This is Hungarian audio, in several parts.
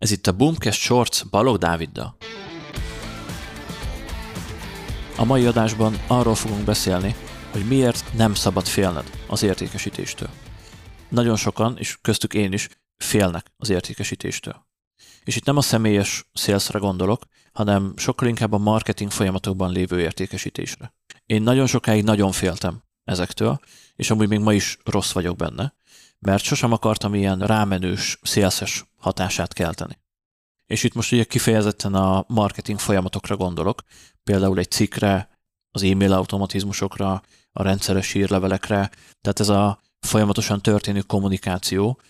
Ez itt a Boomcast Shorts Balog Dáviddal. A mai adásban arról fogunk beszélni, hogy miért nem szabad félned az értékesítéstől. Nagyon sokan, és köztük én is, félnek az értékesítéstől. És itt nem a személyes szélszre gondolok, hanem sokkal inkább a marketing folyamatokban lévő értékesítésre. Én nagyon sokáig nagyon féltem ezektől, és amúgy még ma is rossz vagyok benne, mert sosem akartam ilyen rámenős, szélszes hatását kelteni. És itt most ugye kifejezetten a marketing folyamatokra gondolok, például egy cikkre, az e-mail automatizmusokra, a rendszeres hírlevelekre, tehát ez a folyamatosan történő kommunikáció,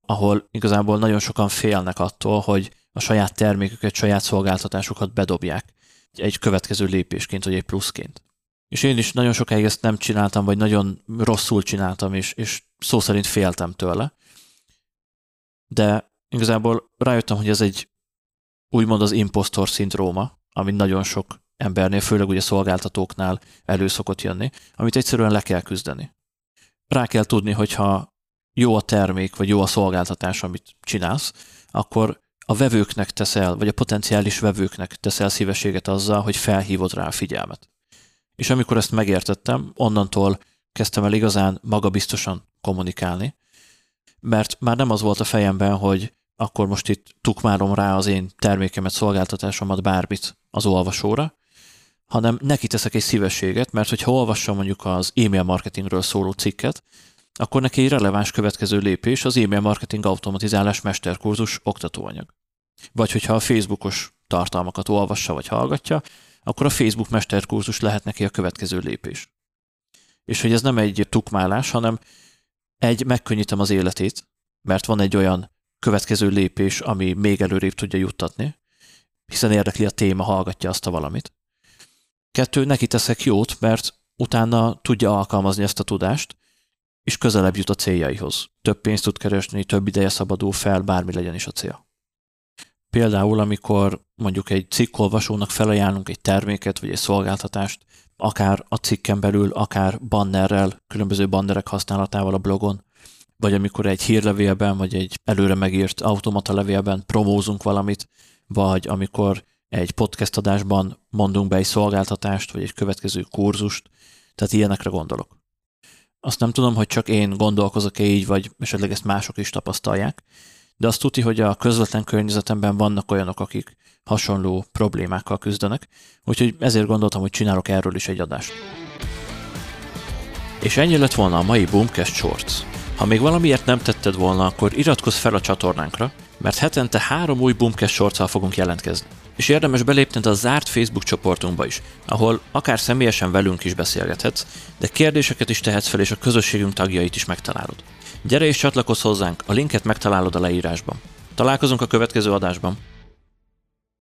ahol igazából nagyon sokan félnek attól, hogy a saját terméküket, saját szolgáltatásukat bedobják egy következő lépésként, vagy egy pluszként. És én is nagyon sokáig ezt nem csináltam, vagy nagyon rosszul csináltam, és, és szó szerint féltem tőle. De igazából rájöttem, hogy ez egy úgymond az impostor szindróma, ami nagyon sok embernél, főleg ugye szolgáltatóknál elő szokott jönni, amit egyszerűen le kell küzdeni. Rá kell tudni, hogyha jó a termék, vagy jó a szolgáltatás, amit csinálsz, akkor a vevőknek teszel, vagy a potenciális vevőknek teszel szívességet azzal, hogy felhívod rá a figyelmet. És amikor ezt megértettem, onnantól kezdtem el igazán magabiztosan kommunikálni, mert már nem az volt a fejemben, hogy akkor most itt tukmárom rá az én termékemet, szolgáltatásomat, bármit az olvasóra, hanem neki teszek egy szívességet, mert hogyha olvassam mondjuk az e-mail marketingről szóló cikket, akkor neki egy releváns következő lépés az e-mail marketing automatizálás mesterkurzus oktatóanyag. Vagy hogyha a Facebookos tartalmakat olvassa vagy hallgatja, akkor a Facebook mesterkurzus lehet neki a következő lépés. És hogy ez nem egy tukmálás, hanem egy megkönnyítem az életét, mert van egy olyan következő lépés, ami még előrébb tudja juttatni, hiszen érdekli a téma, hallgatja azt a valamit. Kettő, neki teszek jót, mert utána tudja alkalmazni ezt a tudást, és közelebb jut a céljaihoz. Több pénzt tud keresni, több ideje szabadul fel, bármi legyen is a cél. Például, amikor mondjuk egy cikkolvasónak felajánlunk egy terméket vagy egy szolgáltatást, akár a cikken belül, akár bannerrel, különböző bannerek használatával a blogon, vagy amikor egy hírlevélben, vagy egy előre megírt automata levélben promózunk valamit, vagy amikor egy podcast adásban mondunk be egy szolgáltatást, vagy egy következő kurzust, tehát ilyenekre gondolok. Azt nem tudom, hogy csak én gondolkozok-e így, vagy esetleg ezt mások is tapasztalják, de azt tudni, hogy a közvetlen környezetemben vannak olyanok, akik hasonló problémákkal küzdenek, úgyhogy ezért gondoltam, hogy csinálok erről is egy adást. És ennyi lett volna a mai Boomcast Shorts. Ha még valamiért nem tetted volna, akkor iratkozz fel a csatornánkra, mert hetente három új Boomcast shorts fogunk jelentkezni. És érdemes belépned a zárt Facebook csoportunkba is, ahol akár személyesen velünk is beszélgethetsz, de kérdéseket is tehetsz fel, és a közösségünk tagjait is megtalálod. Gyere és csatlakozz hozzánk, a linket megtalálod a leírásban. Találkozunk a következő adásban.